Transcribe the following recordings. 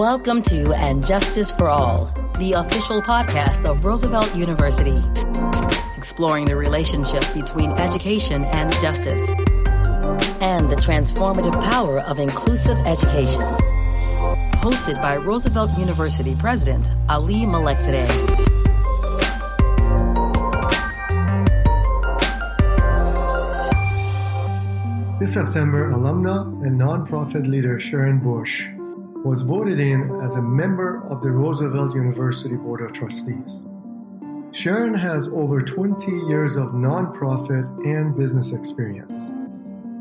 Welcome to And Justice for All, the official podcast of Roosevelt University, exploring the relationship between education and justice, and the transformative power of inclusive education. Hosted by Roosevelt University President Ali Malekzadeh. This September, alumna and nonprofit leader Sharon Bush was voted in as a member of the Roosevelt University Board of Trustees. Sharon has over 20 years of nonprofit and business experience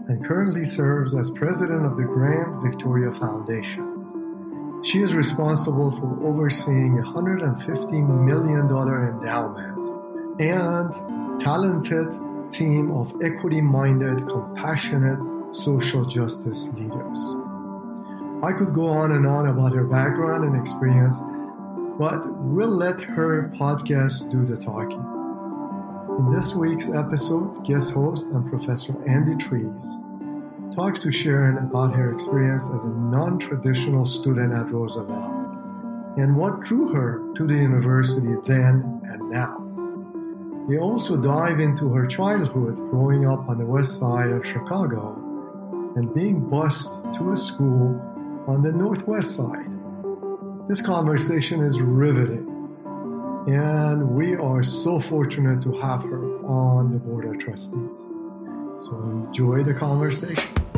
and currently serves as president of the Grand Victoria Foundation. She is responsible for overseeing a $150 million endowment and a talented team of equity minded, compassionate social justice leaders. I could go on and on about her background and experience, but we'll let her podcast do the talking. In this week's episode, guest host and Professor Andy Trees talks to Sharon about her experience as a non traditional student at Roosevelt and what drew her to the university then and now. We also dive into her childhood growing up on the west side of Chicago and being bused to a school on the northwest side. This conversation is riveting, and we are so fortunate to have her on the Board of Trustees. So enjoy the conversation.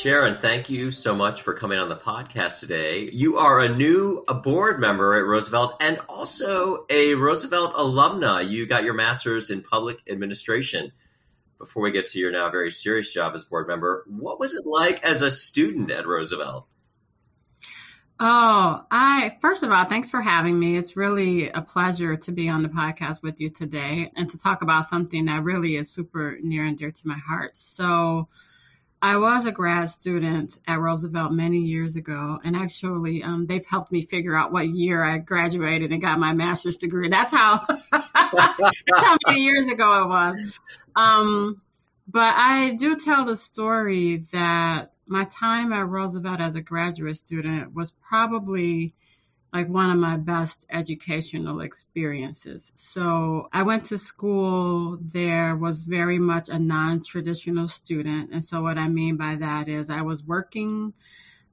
Sharon, thank you so much for coming on the podcast today. You are a new board member at Roosevelt and also a Roosevelt alumna. You got your master's in public administration. Before we get to your now very serious job as board member, what was it like as a student at Roosevelt? Oh, I first of all, thanks for having me. It's really a pleasure to be on the podcast with you today and to talk about something that really is super near and dear to my heart. So, I was a grad student at Roosevelt many years ago, and actually, um, they've helped me figure out what year I graduated and got my master's degree. That's how that's how many years ago it was. Um, but I do tell the story that my time at Roosevelt as a graduate student was probably like one of my best educational experiences. So I went to school there was very much a non-traditional student. And so what I mean by that is I was working,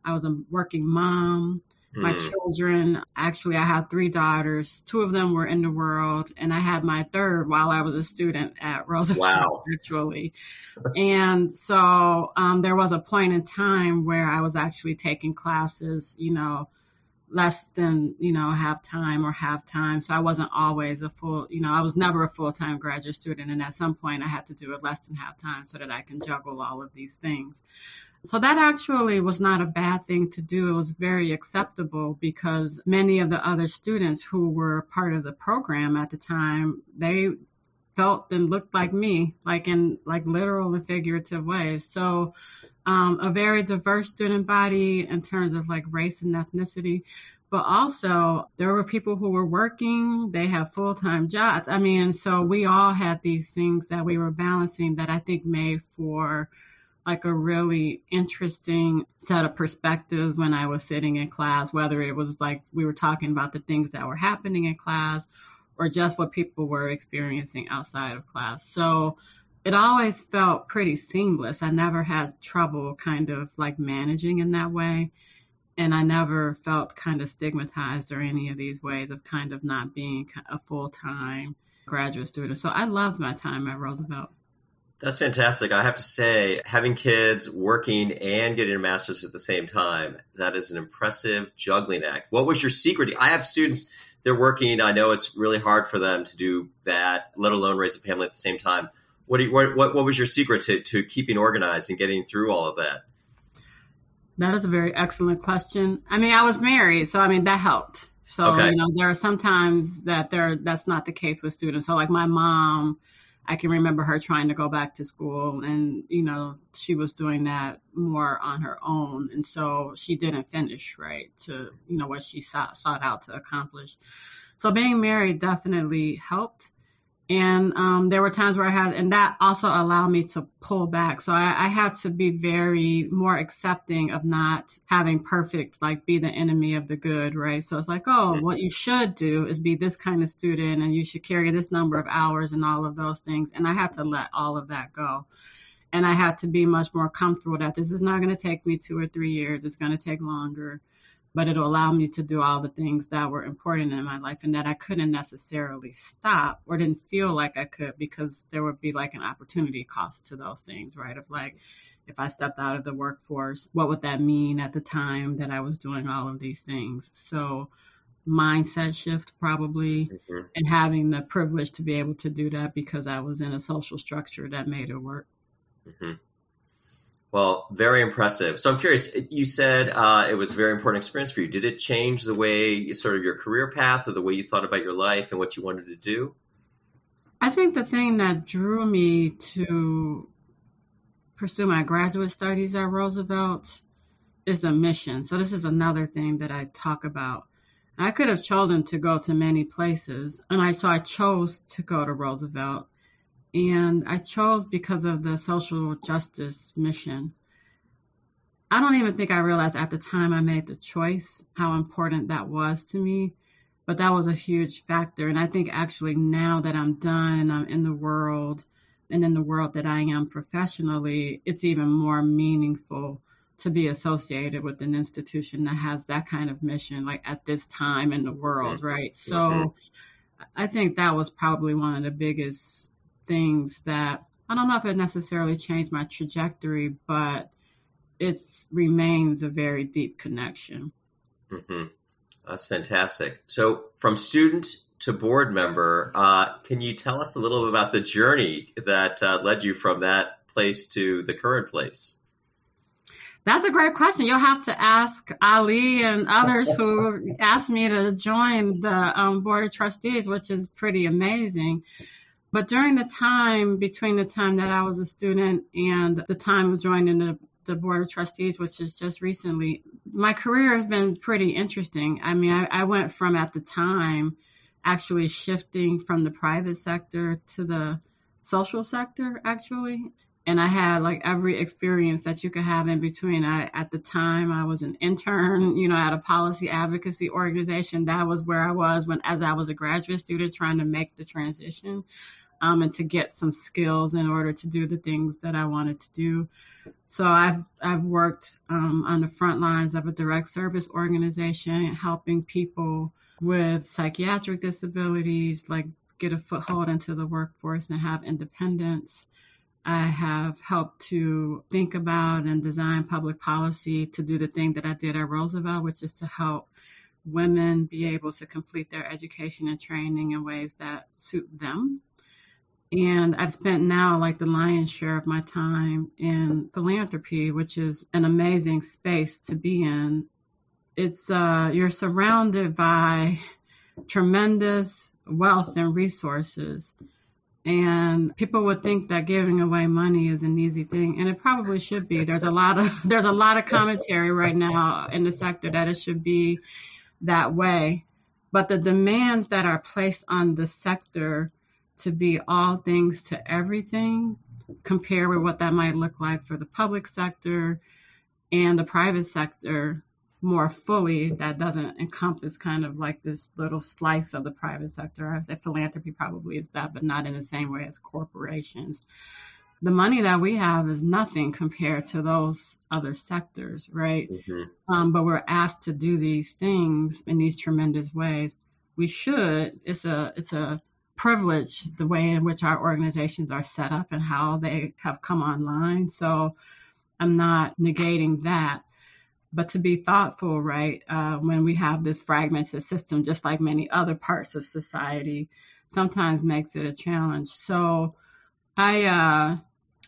I was a working mom. My mm. children, actually, I had three daughters. Two of them were in the world, and I had my third while I was a student at Roosevelt, wow. actually. and so um, there was a point in time where I was actually taking classes, you know, less than you know half time or half time. So i wasn't always a full you know i was never a full-time graduate student. And at some point i had to do it less than half time so that i can juggle all of these things. So that actually was not a bad thing to do. It was very acceptable because many of the other students who were part of the program at the time they felt and looked like me, like in like literal and figurative ways. So um, a very diverse student body in terms of like race and ethnicity. But also, there were people who were working, they have full time jobs. I mean, so we all had these things that we were balancing that I think made for like a really interesting set of perspectives when I was sitting in class, whether it was like we were talking about the things that were happening in class or just what people were experiencing outside of class. So it always felt pretty seamless. I never had trouble kind of like managing in that way. And I never felt kind of stigmatized or any of these ways of kind of not being a full time graduate student. So I loved my time at Roosevelt. That's fantastic. I have to say, having kids, working, and getting a master's at the same time, that is an impressive juggling act. What was your secret? I have students they're working. I know it's really hard for them to do that, let alone raise a family at the same time. What, you, what, what, what was your secret to, to keeping organized and getting through all of that? That is a very excellent question. I mean, I was married, so I mean that helped. So okay. you know, there are sometimes that there that's not the case with students. So like my mom, I can remember her trying to go back to school and, you know, she was doing that more on her own. And so she didn't finish, right, to, you know, what she sought, sought out to accomplish. So being married definitely helped. And um, there were times where I had, and that also allowed me to pull back. So I, I, had to be very more accepting of not having perfect, like be the enemy of the good, right? So it's like, oh, what you should do is be this kind of student and you should carry this number of hours and all of those things. And I had to let all of that go. And I had to be much more comfortable that this is not going to take me two or three years. It's going to take longer but it'll allow me to do all the things that were important in my life and that I couldn't necessarily stop or didn't feel like I could because there would be like an opportunity cost to those things, right? Of like, if I stepped out of the workforce, what would that mean at the time that I was doing all of these things? So, mindset shift probably mm-hmm. and having the privilege to be able to do that because I was in a social structure that made it work. Mm-hmm. Well, very impressive. So I'm curious. You said uh, it was a very important experience for you. Did it change the way you, sort of your career path or the way you thought about your life and what you wanted to do? I think the thing that drew me to pursue my graduate studies at Roosevelt is the mission. So this is another thing that I talk about. I could have chosen to go to many places, and I so I chose to go to Roosevelt and I chose because of the social justice mission. I don't even think I realized at the time I made the choice how important that was to me, but that was a huge factor. And I think actually now that I'm done and I'm in the world and in the world that I am professionally, it's even more meaningful to be associated with an institution that has that kind of mission, like at this time in the world, right? So mm-hmm. I think that was probably one of the biggest things that I don't know if it necessarily changed my trajectory, but it remains a very deep connection. Mm-hmm. That's fantastic. So, from student to board member, uh, can you tell us a little bit about the journey that uh, led you from that place to the current place? That's a great question. You'll have to ask Ali and others who asked me to join the um, board of trustees, which is pretty amazing. But during the time between the time that I was a student and the time of joining the, the board of trustees, which is just recently, my career has been pretty interesting. I mean, I, I went from at the time actually shifting from the private sector to the social sector, actually and I had like every experience that you could have in between. I, at the time, I was an intern, you know, at a policy advocacy organization. That was where I was when, as I was a graduate student, trying to make the transition, um, and to get some skills in order to do the things that I wanted to do. So I've I've worked um, on the front lines of a direct service organization, helping people with psychiatric disabilities, like get a foothold into the workforce and have independence. I have helped to think about and design public policy to do the thing that I did at Roosevelt, which is to help women be able to complete their education and training in ways that suit them. And I've spent now like the lion's share of my time in philanthropy, which is an amazing space to be in. It's, uh, you're surrounded by tremendous wealth and resources and people would think that giving away money is an easy thing and it probably should be. There's a lot of there's a lot of commentary right now in the sector that it should be that way. But the demands that are placed on the sector to be all things to everything compare with what that might look like for the public sector and the private sector more fully that doesn't encompass kind of like this little slice of the private sector. I say philanthropy probably is that, but not in the same way as corporations. The money that we have is nothing compared to those other sectors, right? Mm-hmm. Um, but we're asked to do these things in these tremendous ways. We should. It's a it's a privilege the way in which our organizations are set up and how they have come online. So I'm not negating that but to be thoughtful, right, uh, when we have this fragmented system, just like many other parts of society, sometimes makes it a challenge. So I uh,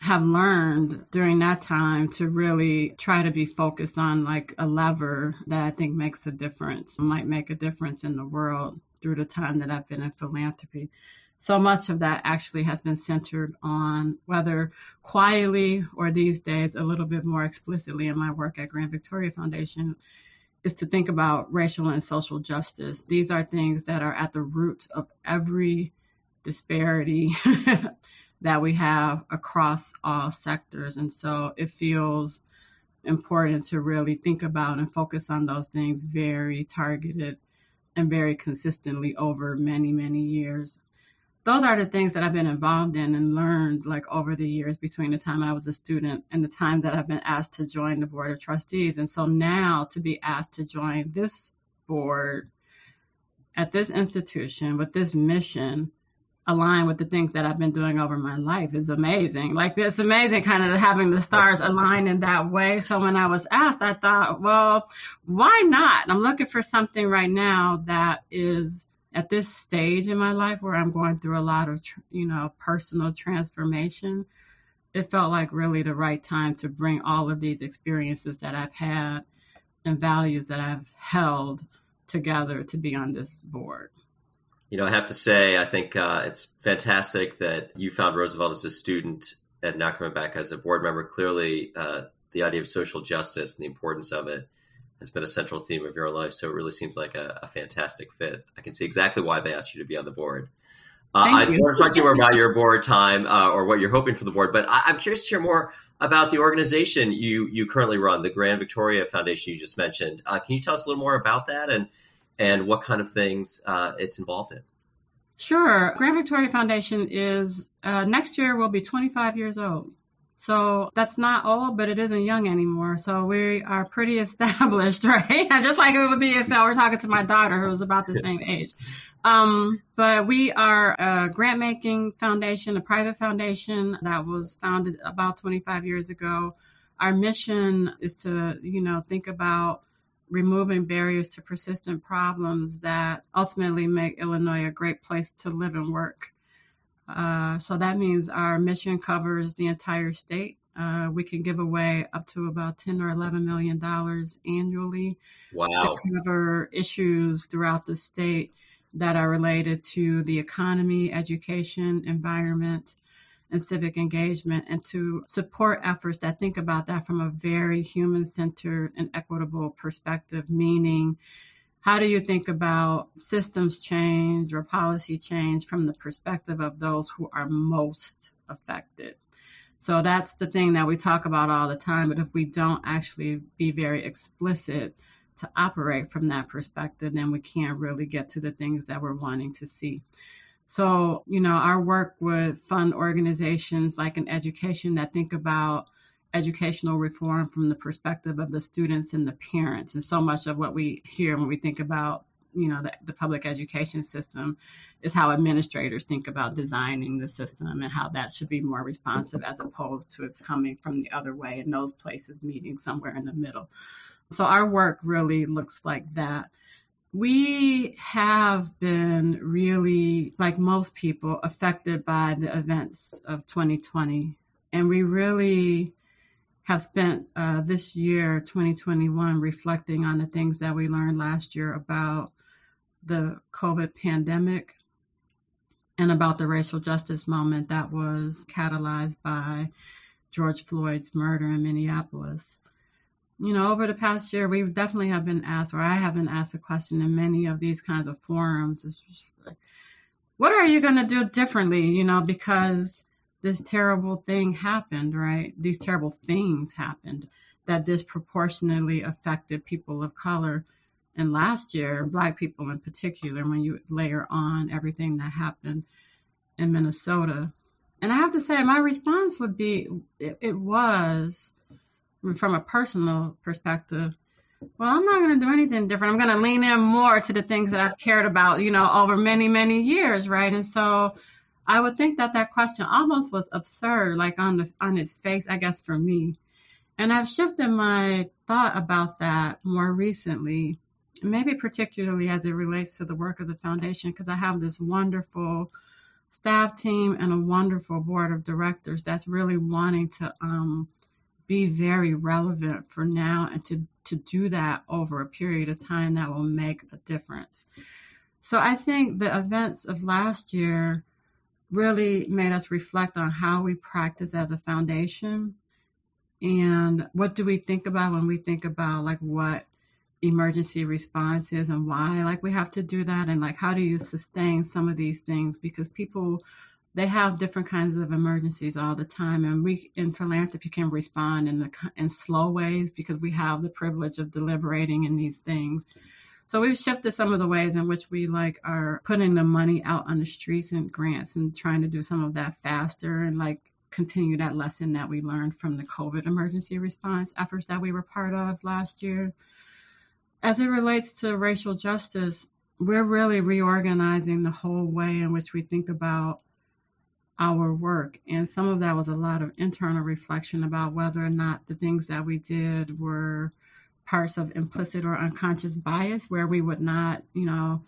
have learned during that time to really try to be focused on like a lever that I think makes a difference, might make a difference in the world through the time that I've been in philanthropy so much of that actually has been centered on whether quietly or these days a little bit more explicitly in my work at Grand Victoria Foundation is to think about racial and social justice. These are things that are at the root of every disparity that we have across all sectors. And so it feels important to really think about and focus on those things very targeted and very consistently over many, many years. Those are the things that I've been involved in and learned like over the years between the time I was a student and the time that I've been asked to join the board of trustees. And so now to be asked to join this board at this institution with this mission align with the things that I've been doing over my life is amazing. Like it's amazing kind of having the stars align in that way. So when I was asked, I thought, well, why not? I'm looking for something right now that is at this stage in my life where I'm going through a lot of, you know, personal transformation. It felt like really the right time to bring all of these experiences that I've had and values that I've held together to be on this board. You know, I have to say, I think uh, it's fantastic that you found Roosevelt as a student and now coming back as a board member. Clearly, uh, the idea of social justice and the importance of it has been a central theme of your life. So it really seems like a, a fantastic fit. I can see exactly why they asked you to be on the board. Uh, I want to talk to you more about your board time uh, or what you're hoping for the board, but I, am curious to hear more about the organization you you currently run, the Grand Victoria Foundation you just mentioned. Uh, can you tell us a little more about that and and what kind of things uh, it's involved in. Sure. Grand Victoria Foundation is uh, next year will be 25 years old. So that's not old, but it isn't young anymore. So we are pretty established, right? Just like it would be if I were talking to my daughter who's about the same age. Um, but we are a grant making foundation, a private foundation that was founded about 25 years ago. Our mission is to, you know, think about removing barriers to persistent problems that ultimately make Illinois a great place to live and work. Uh, so that means our mission covers the entire state. Uh, we can give away up to about 10 or 11 million dollars annually wow. to cover issues throughout the state that are related to the economy, education, environment, and civic engagement and to support efforts that think about that from a very human centered and equitable perspective, meaning how do you think about systems change or policy change from the perspective of those who are most affected? So that's the thing that we talk about all the time. But if we don't actually be very explicit to operate from that perspective, then we can't really get to the things that we're wanting to see. So, you know, our work would fund organizations like an education that think about educational reform from the perspective of the students and the parents. And so much of what we hear when we think about, you know, the, the public education system is how administrators think about designing the system and how that should be more responsive as opposed to it coming from the other way and those places meeting somewhere in the middle. So our work really looks like that we have been really, like most people, affected by the events of 2020. And we really have spent uh, this year, 2021, reflecting on the things that we learned last year about the COVID pandemic and about the racial justice moment that was catalyzed by George Floyd's murder in Minneapolis you know, over the past year, we definitely have been asked, or I have been asked a question in many of these kinds of forums. It's just like, what are you going to do differently? You know, because this terrible thing happened, right? These terrible things happened that disproportionately affected people of color. And last year, Black people in particular, when you layer on everything that happened in Minnesota. And I have to say, my response would be it, it was from a personal perspective, well, I'm not going to do anything different. I'm going to lean in more to the things that I've cared about, you know, over many, many years, right? And so I would think that that question almost was absurd, like on the on its face, I guess, for me. And I've shifted my thought about that more recently, maybe particularly as it relates to the work of the foundation, because I have this wonderful staff team and a wonderful board of directors that's really wanting to um, be very relevant for now and to, to do that over a period of time that will make a difference. So I think the events of last year really made us reflect on how we practice as a foundation and what do we think about when we think about like what emergency response is and why like we have to do that and like how do you sustain some of these things? Because people they have different kinds of emergencies all the time and we in philanthropy can respond in the in slow ways because we have the privilege of deliberating in these things so we've shifted some of the ways in which we like are putting the money out on the streets and grants and trying to do some of that faster and like continue that lesson that we learned from the covid emergency response efforts that we were part of last year as it relates to racial justice we're really reorganizing the whole way in which we think about our work. And some of that was a lot of internal reflection about whether or not the things that we did were parts of implicit or unconscious bias, where we would not, you know,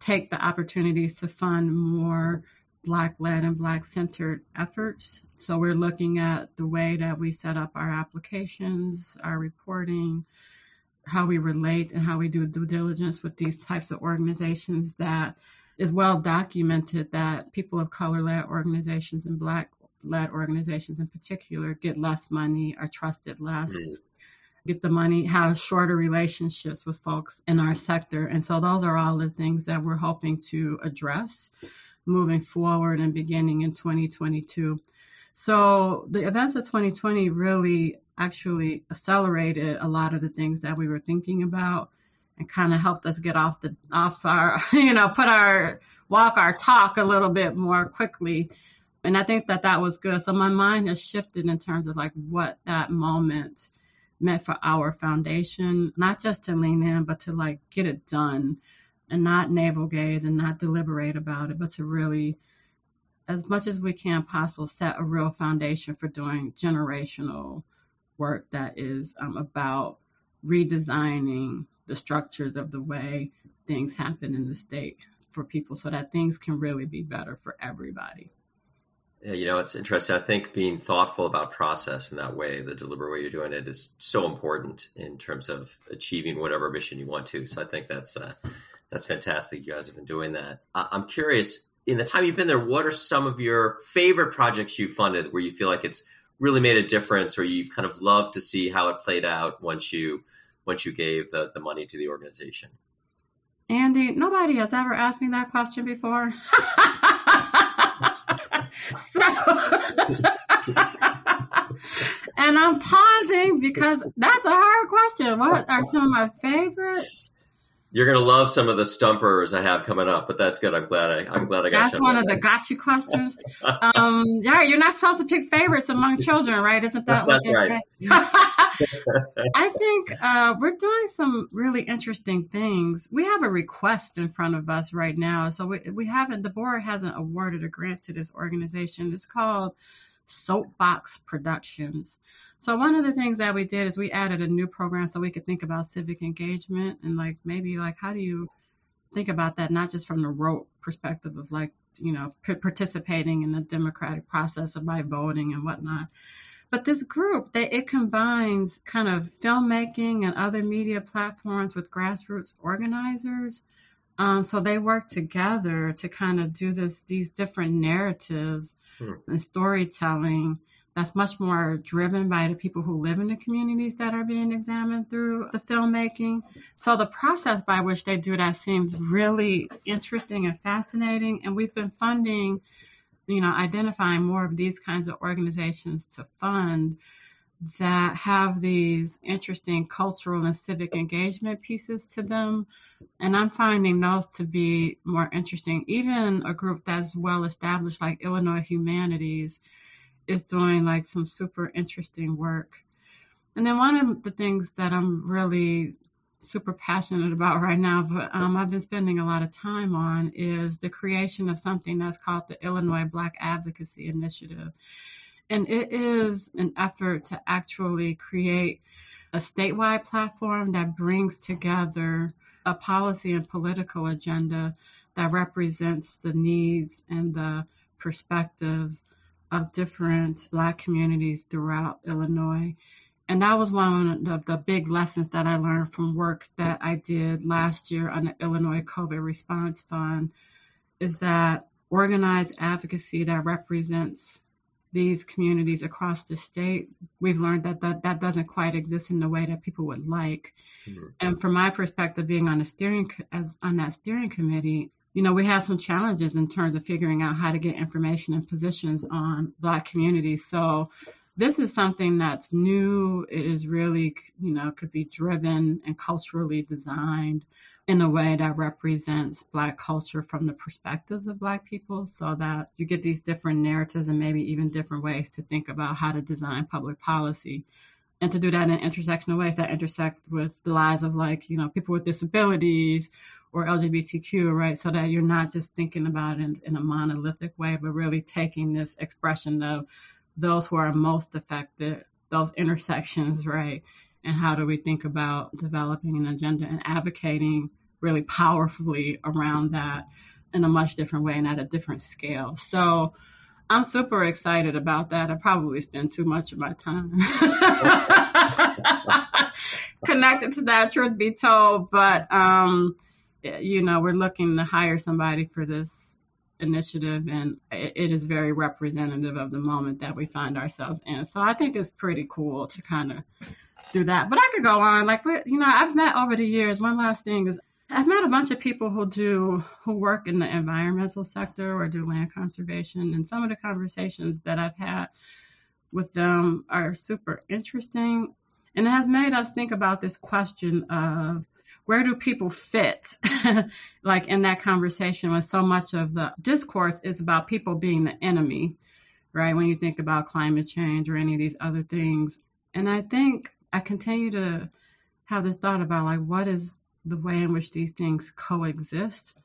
take the opportunities to fund more Black led and Black centered efforts. So we're looking at the way that we set up our applications, our reporting, how we relate, and how we do due diligence with these types of organizations that is well documented that people of color led organizations and black led organizations in particular get less money, are trusted less, mm-hmm. Get the money, have shorter relationships with folks in our sector. And so those are all the things that we're hoping to address moving forward and beginning in 2022. So the events of 2020 really actually accelerated a lot of the things that we were thinking about and kind of helped us get off the off our you know put our walk our talk a little bit more quickly and i think that that was good so my mind has shifted in terms of like what that moment meant for our foundation not just to lean in but to like get it done and not navel gaze and not deliberate about it but to really as much as we can possible set a real foundation for doing generational work that is um, about redesigning the structures of the way things happen in the state for people so that things can really be better for everybody. You know, it's interesting. I think being thoughtful about process in that way, the deliberate way you're doing it, is so important in terms of achieving whatever mission you want to. So I think that's uh, that's fantastic. You guys have been doing that. I'm curious. In the time you've been there, what are some of your favorite projects you funded where you feel like it's really made a difference, or you've kind of loved to see how it played out once you once you gave the, the money to the organization? Andy, nobody has ever asked me that question before. so, and I'm pausing because that's a hard question. What are some of my favorites? You're gonna love some of the stumpers I have coming up, but that's good. I'm glad I I'm glad I got. That's one of the gotcha questions. um, yeah, you're not supposed to pick favorites among children, right? Isn't that what they right. I think uh, we're doing some really interesting things. We have a request in front of us right now, so we we haven't. The board hasn't awarded a grant to this organization. It's called Soapbox Productions. So one of the things that we did is we added a new program so we could think about civic engagement and like maybe like how do you think about that not just from the rote perspective of like you know p- participating in the democratic process of by voting and whatnot but this group that it combines kind of filmmaking and other media platforms with grassroots organizers um, so they work together to kind of do this these different narratives hmm. and storytelling that's much more driven by the people who live in the communities that are being examined through the filmmaking. So the process by which they do that seems really interesting and fascinating. And we've been funding, you know, identifying more of these kinds of organizations to fund that have these interesting cultural and civic engagement pieces to them. And I'm finding those to be more interesting. Even a group that's well established like Illinois Humanities is doing like some super interesting work. And then one of the things that I'm really super passionate about right now, but um, I've been spending a lot of time on is the creation of something that's called the Illinois Black Advocacy Initiative. And it is an effort to actually create a statewide platform that brings together a policy and political agenda that represents the needs and the perspectives of different Black communities throughout Illinois. And that was one of the big lessons that I learned from work that I did last year on the Illinois COVID Response Fund is that organized advocacy that represents these communities across the state, we've learned that that, that doesn't quite exist in the way that people would like. Mm-hmm. And from my perspective, being on the steering as on that steering committee, you know, we have some challenges in terms of figuring out how to get information and positions on Black communities. So this is something that's new. It is really, you know, could be driven and culturally designed in a way that represents Black culture from the perspectives of Black people so that you get these different narratives and maybe even different ways to think about how to design public policy. And to do that in intersectional ways that intersect with the lives of like, you know, people with disabilities or LGBTQ, right? So that you're not just thinking about it in, in a monolithic way, but really taking this expression of those who are most affected, those intersections, right? And how do we think about developing an agenda and advocating really powerfully around that in a much different way and at a different scale. So I'm super excited about that. I probably spend too much of my time connected to that, truth be told. But, um, you know, we're looking to hire somebody for this initiative, and it is very representative of the moment that we find ourselves in. So I think it's pretty cool to kind of do that. But I could go on. Like, you know, I've met over the years. One last thing is I've met a bunch of people who do who work in the environmental sector or do land conservation, and some of the conversations that I've had with them are super interesting, and it has made us think about this question of where do people fit, like in that conversation when so much of the discourse is about people being the enemy, right? When you think about climate change or any of these other things, and I think I continue to have this thought about like what is the way in which these things coexist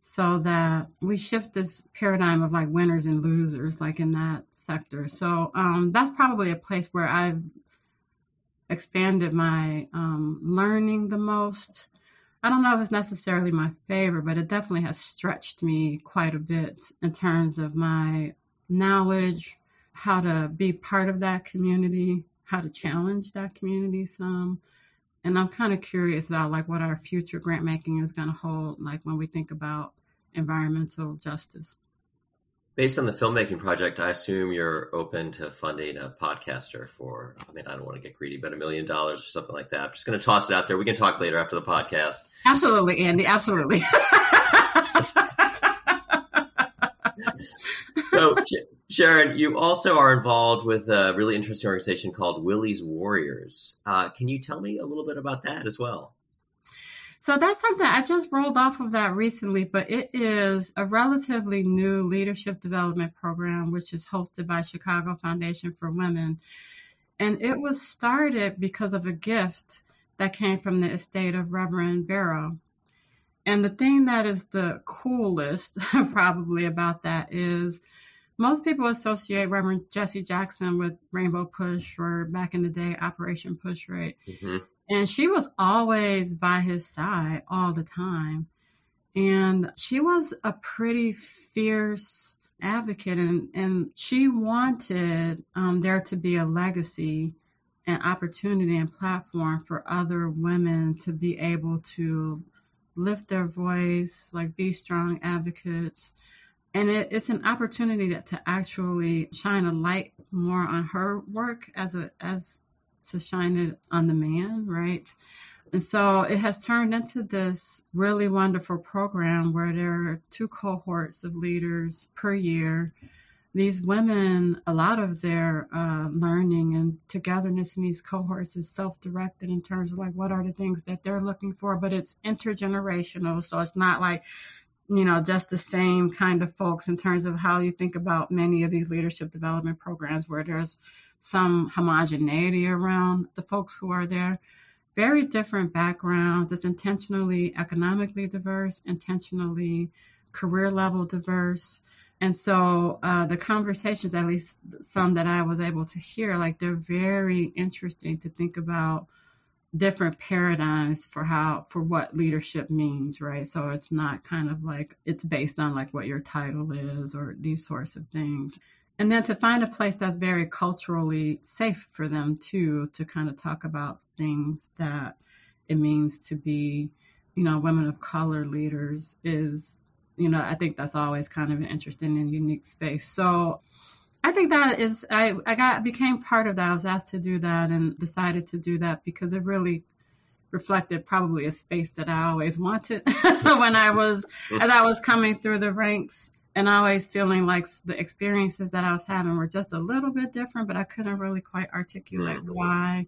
so that we shift this paradigm of like winners and losers like in that sector. So um, that's probably a place where i've expanded my um, learning the most. I don't know if it's necessarily my favorite but it definitely has stretched me quite a bit in terms of my knowledge how to be part of that community how to challenge that community some and I'm kind of curious about like what our future grant making is going to hold, like when we think about environmental justice. Based on the filmmaking project, I assume you're open to funding a podcaster for, I mean, I don't want to get greedy, but a million dollars or something like that. I'm just going to toss it out there. We can talk later after the podcast. Absolutely, Andy. Absolutely. so, Sharon, you also are involved with a really interesting organization called Willie's Warriors. Uh, can you tell me a little bit about that as well? So that's something I just rolled off of that recently, but it is a relatively new leadership development program, which is hosted by Chicago Foundation for Women. And it was started because of a gift that came from the estate of Reverend Barrow. And the thing that is the coolest probably about that is most people associate Reverend Jesse Jackson with Rainbow Push or back in the day Operation Push Right? Mm-hmm. And she was always by his side all the time. And she was a pretty fierce advocate, and, and she wanted um, there to be a legacy and opportunity and platform for other women to be able to lift their voice, like be strong advocates, and it, it's an opportunity that, to actually shine a light more on her work as a as to shine it on the man, right? And so it has turned into this really wonderful program where there are two cohorts of leaders per year. These women, a lot of their uh, learning and togetherness in these cohorts is self directed in terms of like what are the things that they're looking for, but it's intergenerational. So it's not like you know, just the same kind of folks in terms of how you think about many of these leadership development programs where there's some homogeneity around the folks who are there. Very different backgrounds. It's intentionally economically diverse, intentionally career level diverse. And so uh, the conversations, at least some that I was able to hear, like they're very interesting to think about different paradigms for how for what leadership means right? So it's not kind of like it's based on like what your title is or these sorts of things. And then to find a place that's very culturally safe for them too to kind of talk about things that it means to be you know women of color leaders is you know i think that's always kind of an interesting and unique space. So I think that is I I got became part of that. I was asked to do that and decided to do that because it really reflected probably a space that I always wanted when I was as I was coming through the ranks and always feeling like the experiences that I was having were just a little bit different, but I couldn't really quite articulate mm-hmm. why.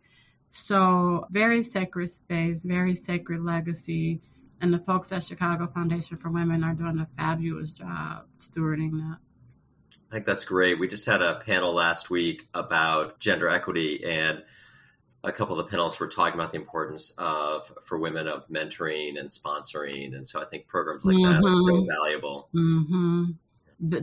So very sacred space, very sacred legacy. And the folks at Chicago Foundation for Women are doing a fabulous job stewarding that. I think that's great. We just had a panel last week about gender equity and a couple of the panelists were talking about the importance of for women of mentoring and sponsoring, and so I think programs like mm-hmm. that are so mm-hmm. valuable. Mm-hmm.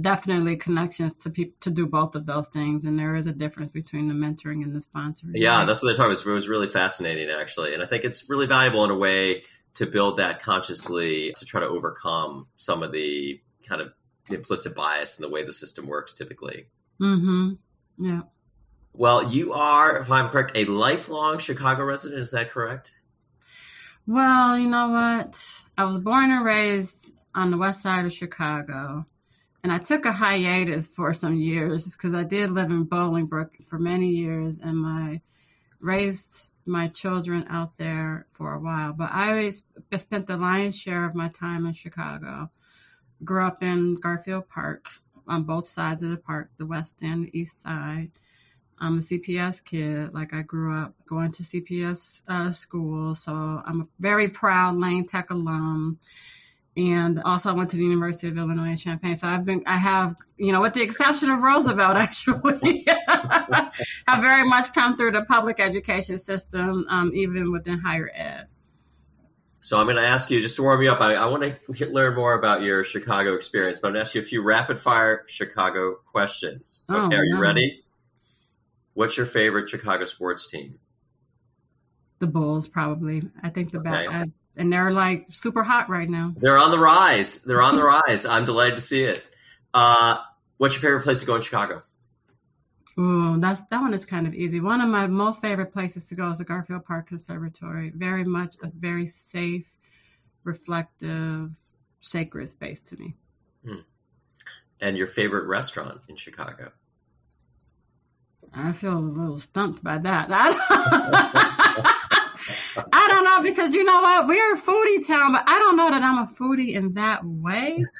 Definitely connections to people to do both of those things, and there is a difference between the mentoring and the sponsoring. Yeah, that's what they talked about. It was really fascinating, actually, and I think it's really valuable in a way to build that consciously to try to overcome some of the kind of implicit bias in the way the system works typically. Mm-hmm. Yeah. Well, you are, if I'm correct, a lifelong Chicago resident. Is that correct? Well, you know what? I was born and raised on the west side of Chicago. And I took a hiatus for some years because I did live in Bolingbrook for many years and my raised my children out there for a while. But I always spent the lion's share of my time in Chicago. Grew up in Garfield Park on both sides of the park, the west and east side. I'm a CPS kid. Like I grew up going to CPS uh, school, so I'm a very proud Lane Tech alum. And also, I went to the University of Illinois in Champaign. So I've been, I have, you know, with the exception of Roosevelt, actually, have very much come through the public education system, um, even within higher ed. So I'm going to ask you just to warm you up. I, I want to learn more about your Chicago experience, but I'm going to ask you a few rapid fire Chicago questions. Oh, okay, are you ready? What's your favorite Chicago sports team? The Bulls, probably. I think the okay. and they're like super hot right now. They're on the rise. They're on the rise. I'm delighted to see it. Uh, what's your favorite place to go in Chicago? Ooh, that's that one is kind of easy. One of my most favorite places to go is the Garfield Park Conservatory. Very much a very safe, reflective, sacred space to me. Hmm. And your favorite restaurant in Chicago? I feel a little stumped by that. I don't know because you know what? We're a foodie town, but I don't know that I'm a foodie in that way.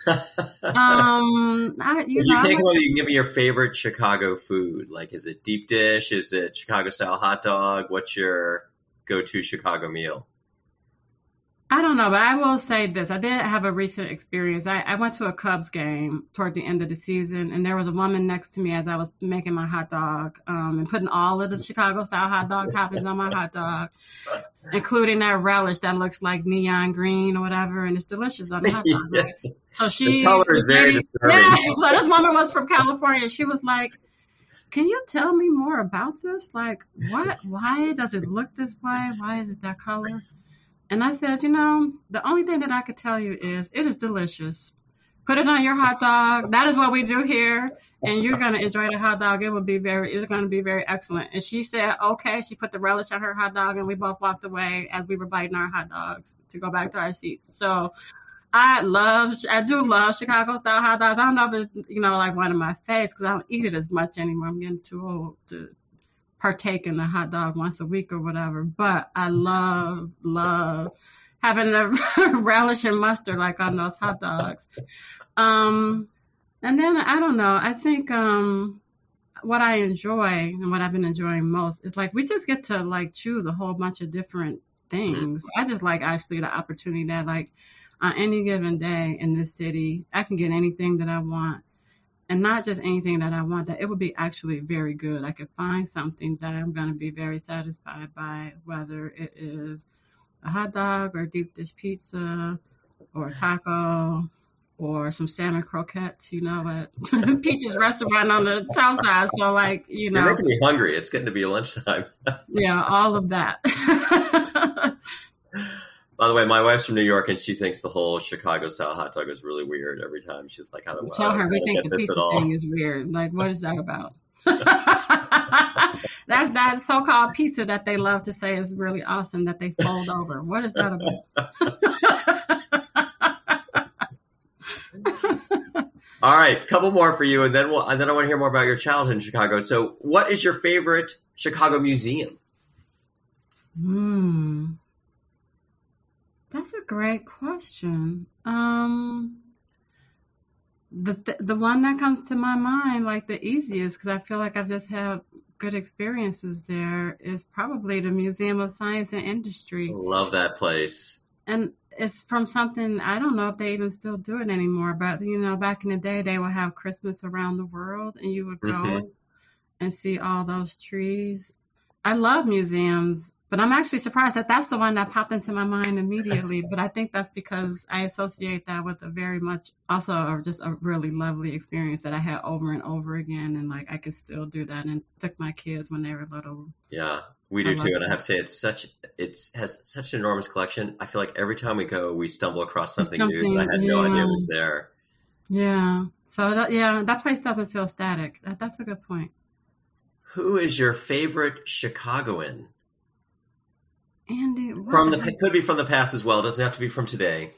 Um, I, you, you know, take one. You can give me your favorite Chicago food. Like, is it deep dish? Is it Chicago style hot dog? What's your go-to Chicago meal? I don't know, but I will say this. I did have a recent experience. I, I, went to a Cubs game toward the end of the season, and there was a woman next to me as I was making my hot dog um, and putting all of the Chicago style hot dog toppings on my hot dog, including that relish that looks like neon green or whatever, and it's delicious on the hot dog. yes. So she, the color is very disturbing. Yeah, so this woman was from California. She was like, can you tell me more about this? Like, what? Why does it look this way? Why is it that color? And I said, you know, the only thing that I could tell you is it is delicious. Put it on your hot dog. That is what we do here. And you're going to enjoy the hot dog. It will be very, it's going to be very excellent. And she said, okay. She put the relish on her hot dog and we both walked away as we were biting our hot dogs to go back to our seats. So I love, I do love Chicago style hot dogs. I don't know if it's, you know, like one of my favorites because I don't eat it as much anymore. I'm getting too old to partake in a hot dog once a week or whatever. But I love, love having a relish and mustard like on those hot dogs. Um, and then I don't know. I think um, what I enjoy and what I've been enjoying most is like we just get to like choose a whole bunch of different things. I just like actually the opportunity that like on any given day in this city, I can get anything that I want and not just anything that I want, that it would be actually very good. I could find something that I'm going to be very satisfied by, whether it is a hot dog or deep dish pizza or a taco or some salmon croquettes, you know, at Peach's restaurant on the south side. So, like, you know, you're making me hungry. It's getting to be lunchtime. yeah, all of that. By the way, my wife's from New York, and she thinks the whole Chicago style hot dog is really weird. Every time she's like, "I don't tell her we think the pizza thing is weird. Like, what is that about?" That's that so-called pizza that they love to say is really awesome that they fold over. What is that about? All right, couple more for you, and then we'll, and then I want to hear more about your childhood in Chicago. So, what is your favorite Chicago museum? Hmm, that's a great question. Um, the th- the one that comes to my mind, like the easiest, because I feel like I've just had good experiences there, is probably the Museum of Science and Industry. Love that place. And it's from something I don't know if they even still do it anymore, but you know, back in the day, they would have Christmas around the world, and you would go mm-hmm. and see all those trees. I love museums, but I'm actually surprised that that's the one that popped into my mind immediately. but I think that's because I associate that with a very much also just a really lovely experience that I had over and over again, and like I could still do that, and took my kids when they were little. Yeah, we do too, and I have to say it's such it's has such an enormous collection. I feel like every time we go, we stumble across something, something new that I had yeah. no idea was there. Yeah. So that, yeah, that place doesn't feel static. That, that's a good point. Who is your favorite Chicagoan? Andy, from the, the could be from the past as well. It doesn't have to be from today.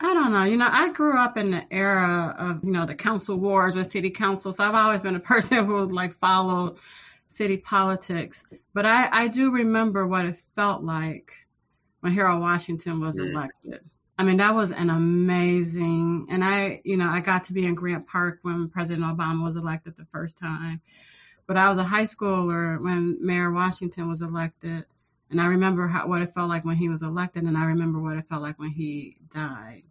I don't know. You know, I grew up in the era of, you know, the council wars with city council. So I've always been a person who like followed city politics. But I, I do remember what it felt like when Harold Washington was mm. elected. I mean, that was an amazing, and I, you know, I got to be in Grant Park when President Obama was elected the first time. But I was a high schooler when Mayor Washington was elected. And I remember how, what it felt like when he was elected, and I remember what it felt like when he died.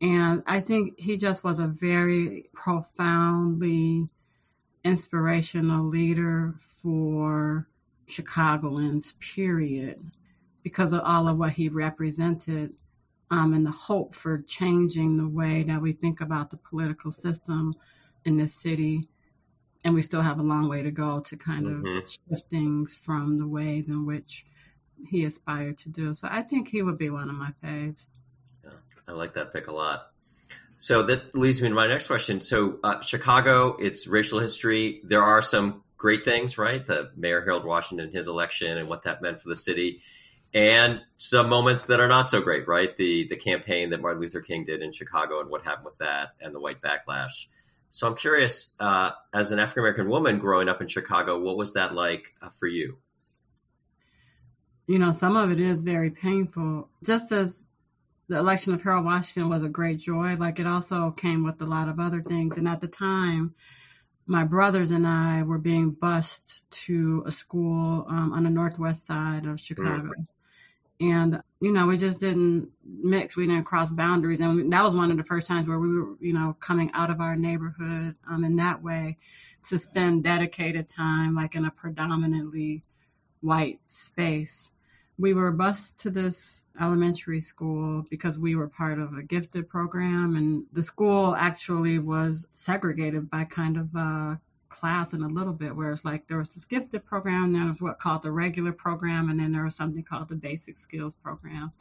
And I think he just was a very profoundly inspirational leader for Chicagoans, period, because of all of what he represented um, and the hope for changing the way that we think about the political system in this city. And we still have a long way to go to kind mm-hmm. of shift things from the ways in which he aspired to do. So I think he would be one of my faves. Yeah, I like that pick a lot. So that leads me to my next question. So uh, Chicago, it's racial history. There are some great things, right? The Mayor Harold Washington, his election, and what that meant for the city, and some moments that are not so great, right? The the campaign that Martin Luther King did in Chicago and what happened with that, and the white backlash. So I'm curious, uh, as an African American woman growing up in Chicago, what was that like uh, for you? You know, some of it is very painful. Just as the election of Harold Washington was a great joy. Like it also came with a lot of other things. And at the time, my brothers and I were being bused to a school um, on the northwest side of Chicago. Mm. And, you know, we just didn't mix. We didn't cross boundaries. And that was one of the first times where we were, you know, coming out of our neighborhood um, in that way to spend dedicated time, like in a predominantly white space we were bused to this elementary school because we were part of a gifted program and the school actually was segregated by kind of a class in a little bit where it's like there was this gifted program and there was what called the regular program and then there was something called the basic skills program.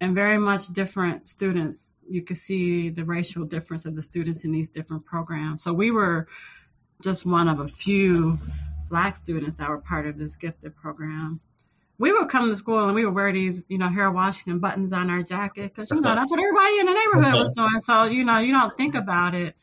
And very much different students you could see the racial difference of the students in these different programs. So we were just one of a few black students that were part of this gifted program. We would come to school and we would wear these, you know, Harold Washington buttons on our jacket because, you know, that's what everybody in the neighborhood was uh-huh. doing. So, you know, you don't think about it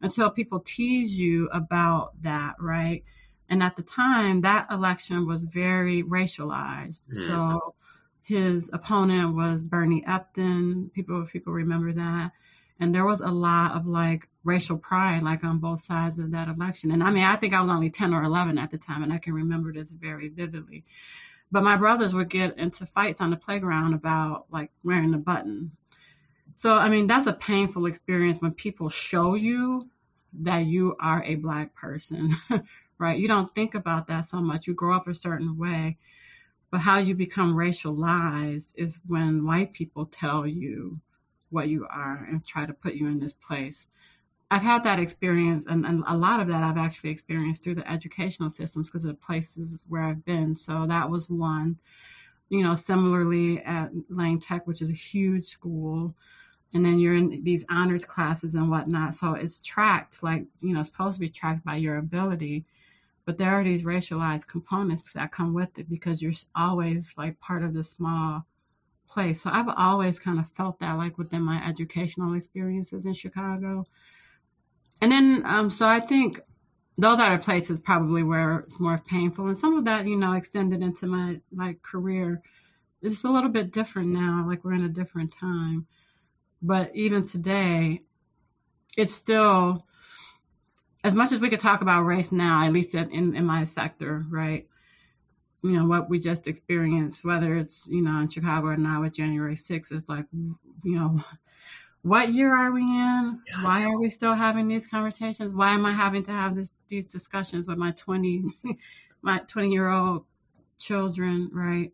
until people tease you about that, right? And at the time, that election was very racialized. Mm. So his opponent was Bernie Epton. People, people remember that. And there was a lot of like racial pride, like on both sides of that election. And I mean, I think I was only 10 or 11 at the time, and I can remember this very vividly. But my brothers would get into fights on the playground about like wearing the button. So, I mean, that's a painful experience when people show you that you are a black person, right? You don't think about that so much. You grow up a certain way. But how you become racialized is when white people tell you what you are and try to put you in this place. I've had that experience, and, and, a lot of that I've actually experienced through the educational systems because of the places where I've been. So that was one. You know, similarly at Lane Tech, which is a huge school, and then you're in these honors classes and whatnot. So it's tracked, like, you know, supposed to be tracked by your ability. But there are these racialized components that come with it because you're always like part of the small place. So I've always kind of felt that like within my educational experiences in Chicago. And then, um, so I think those are the places probably where it's more painful. And some of that, you know, extended into my like career. It's a little bit different now. Like we're in a different time. But even today, it's still, as much as we could talk about race now, at least in, in my sector, right? You know, what we just experienced, whether it's, you know, in Chicago or now with January 6th, is like, you know, what year are we in? Why are we still having these conversations? Why am I having to have this, these discussions with my 20, my 20 year old children, right?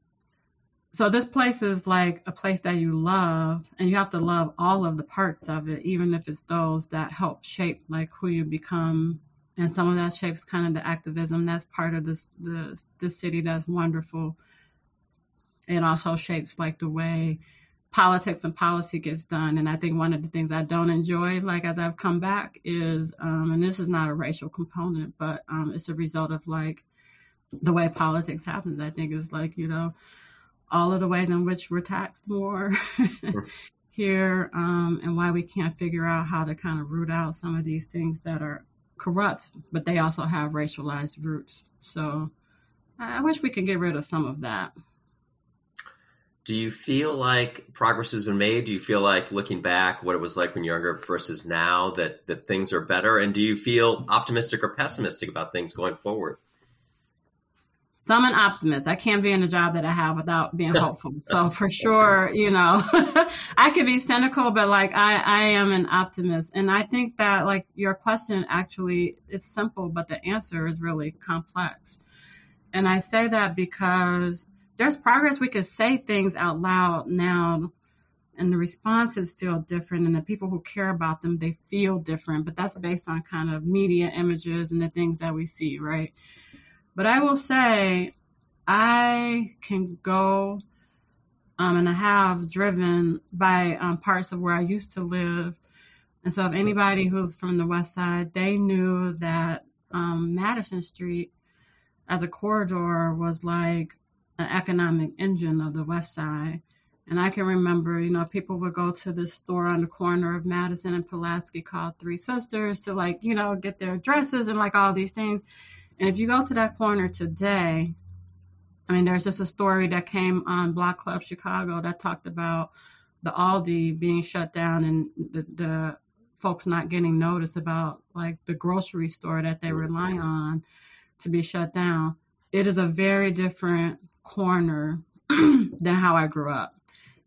So this place is like a place that you love and you have to love all of the parts of it, even if it's those that help shape like who you become. And some of that shapes kind of the activism. That's part of this, the, the city that's wonderful. It also shapes like the way politics and policy gets done. And I think one of the things I don't enjoy, like as I've come back, is, um, and this is not a racial component, but um, it's a result of like the way politics happens. I think is like, you know, all of the ways in which we're taxed more here um, and why we can't figure out how to kind of root out some of these things that are corrupt, but they also have racialized roots. So I wish we could get rid of some of that do you feel like progress has been made? Do you feel like looking back what it was like when you're younger versus now that that things are better? And do you feel optimistic or pessimistic about things going forward? So I'm an optimist. I can't be in a job that I have without being hopeful. So for sure, you know, I could be cynical, but like I, I am an optimist. And I think that like your question actually is simple, but the answer is really complex. And I say that because there's progress. We could say things out loud now and the responses feel different and the people who care about them they feel different but that's based on kind of media images and the things that we see right but i will say i can go um, and i have driven by um, parts of where i used to live and so if anybody who's from the west side they knew that um, madison street as a corridor was like an economic engine of the West Side. And I can remember, you know, people would go to the store on the corner of Madison and Pulaski called Three Sisters to like, you know, get their dresses and like all these things. And if you go to that corner today, I mean, there's just a story that came on Block Club Chicago that talked about the Aldi being shut down and the, the folks not getting notice about like the grocery store that they rely on to be shut down. It is a very different corner than how I grew up.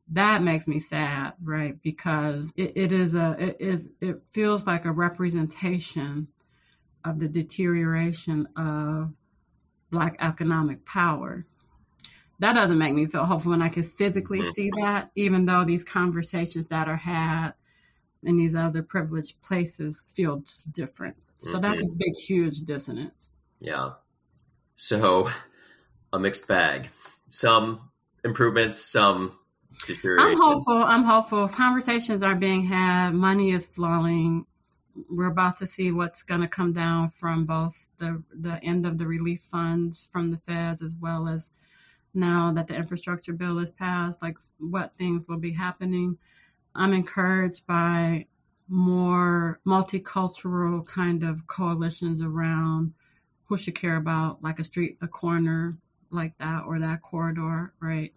That makes me sad, right? Because it, it is a it is it feels like a representation of the deterioration of black economic power. That doesn't make me feel hopeful when I can physically mm-hmm. see that, even though these conversations that are had in these other privileged places feel different. So mm-hmm. that's a big, huge dissonance. Yeah. So a mixed bag. Some improvements, some deterioration. I'm hopeful. I'm hopeful. Conversations are being had. Money is flowing. We're about to see what's going to come down from both the the end of the relief funds from the feds as well as now that the infrastructure bill is passed. Like what things will be happening. I'm encouraged by more multicultural kind of coalitions around who should care about like a street, a corner, like that or that corridor, right?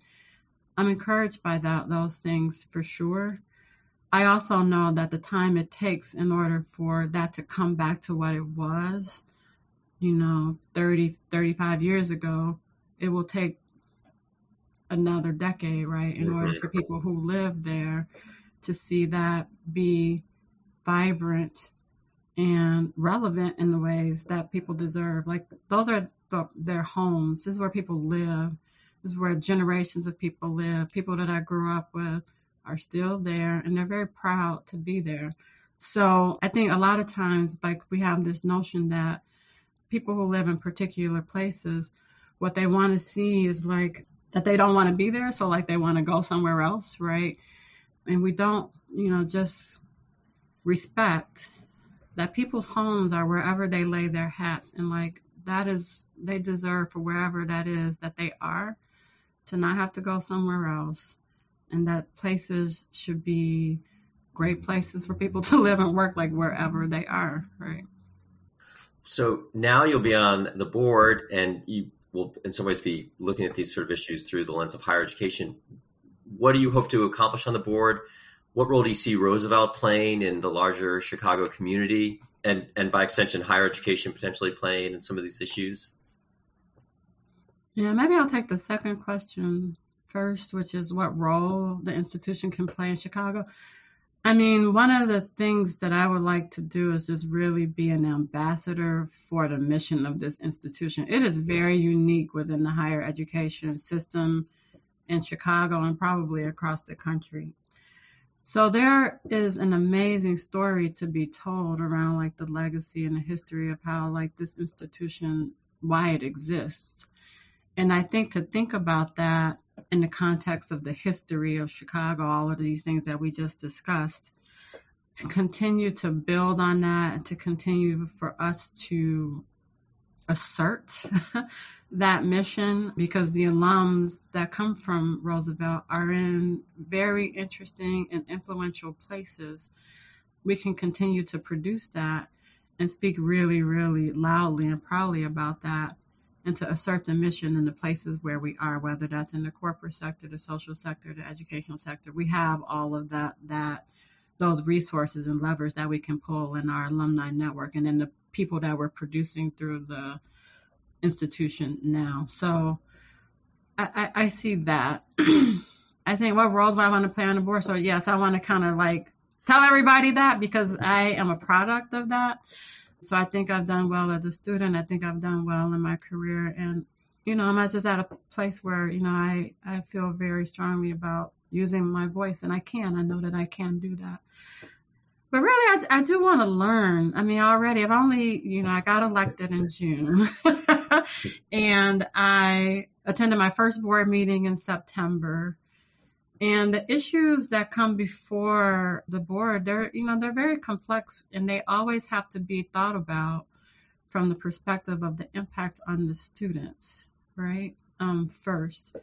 I'm encouraged by that, those things for sure. I also know that the time it takes in order for that to come back to what it was, you know, 30, 35 years ago, it will take another decade, right? In order for people who live there to see that be vibrant and relevant in the ways that people deserve. Like those are the, their homes. This is where people live. This is where generations of people live. People that I grew up with are still there and they're very proud to be there. So I think a lot of times, like we have this notion that people who live in particular places, what they want to see is like that they don't want to be there. So like they want to go somewhere else, right? And we don't, you know, just respect that people's homes are wherever they lay their hats and like that is they deserve for wherever that is that they are to not have to go somewhere else and that places should be great places for people to live and work, like wherever they are, right? So now you'll be on the board and you will, in some ways, be looking at these sort of issues through the lens of higher education. What do you hope to accomplish on the board? What role do you see Roosevelt playing in the larger Chicago community? And, and by extension, higher education potentially playing in some of these issues? Yeah, maybe I'll take the second question first, which is what role the institution can play in Chicago. I mean, one of the things that I would like to do is just really be an ambassador for the mission of this institution. It is very unique within the higher education system in Chicago and probably across the country. So there is an amazing story to be told around like the legacy and the history of how like this institution why it exists. And I think to think about that in the context of the history of Chicago, all of these things that we just discussed, to continue to build on that and to continue for us to assert that mission because the alums that come from Roosevelt are in very interesting and influential places. We can continue to produce that and speak really, really loudly and proudly about that and to assert the mission in the places where we are, whether that's in the corporate sector, the social sector, the educational sector. We have all of that that those resources and levers that we can pull in our alumni network and in the people that we're producing through the institution now. So I, I, I see that. I think what role do I want to play on the board? So yes, I want to kind of like tell everybody that because I am a product of that. So I think I've done well as a student. I think I've done well in my career. And, you know, I'm just at a place where, you know, I, I feel very strongly about using my voice and I can. I know that I can do that. But really, I, I do want to learn. I mean, already, I've only, you know, I got elected in June and I attended my first board meeting in September. And the issues that come before the board, they're, you know, they're very complex and they always have to be thought about from the perspective of the impact on the students, right? Um, first.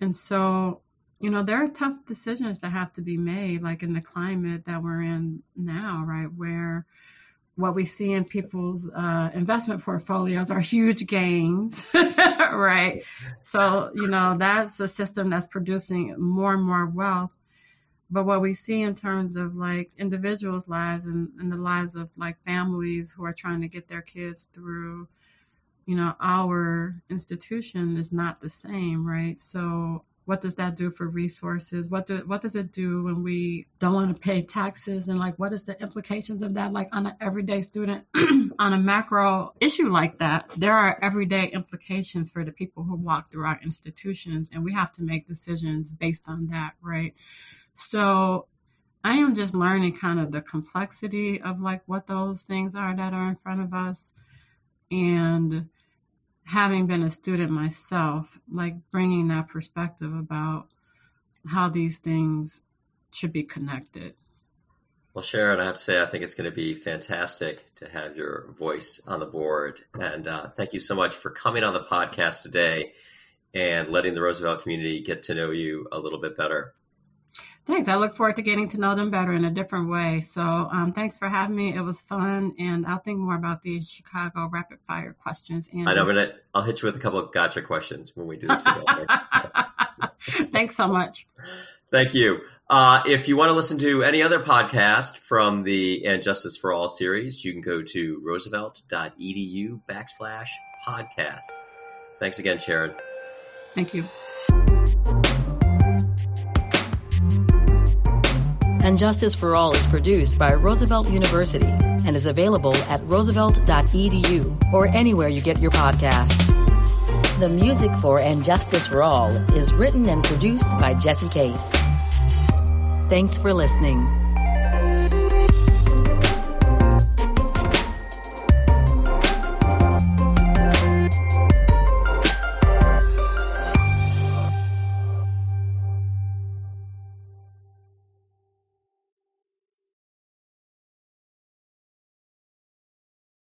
And so, you know, there are tough decisions that have to be made, like in the climate that we're in now, right? Where what we see in people's uh, investment portfolios are huge gains, right? So, you know, that's a system that's producing more and more wealth. But what we see in terms of like individuals' lives and, and the lives of like families who are trying to get their kids through, you know, our institution is not the same, right? So what does that do for resources? What do what does it do when we don't want to pay taxes? And like what is the implications of that? Like on an everyday student on a macro issue like that there are everyday implications for the people who walk through our institutions and we have to make decisions based on that right? So i am just learning kind of the complexity of like what those things are that are in front of us. And having been a student myself, like bringing that perspective about how these things should be connected. Well, Sharon, I have to say, I think it's going to be fantastic to have your voice on the board. And uh, thank you so much for coming on the podcast today and letting the Roosevelt community get to know you a little bit better. Thanks. I look forward to getting to know them better in a different way. So, um, thanks for having me. It was fun, and I'll think more about these Chicago rapid fire questions. And I know, but I'll hit you with a couple of gotcha questions when we do this. thanks so much. Thank you. Uh, if you want to listen to any other podcast from the And Justice for All series, you can go to roosevelt.edu backslash podcast. Thanks again, Sharon. Thank you. And Justice for All is produced by Roosevelt University and is available at roosevelt.edu or anywhere you get your podcasts. The music for And Justice for All is written and produced by Jesse Case. Thanks for listening.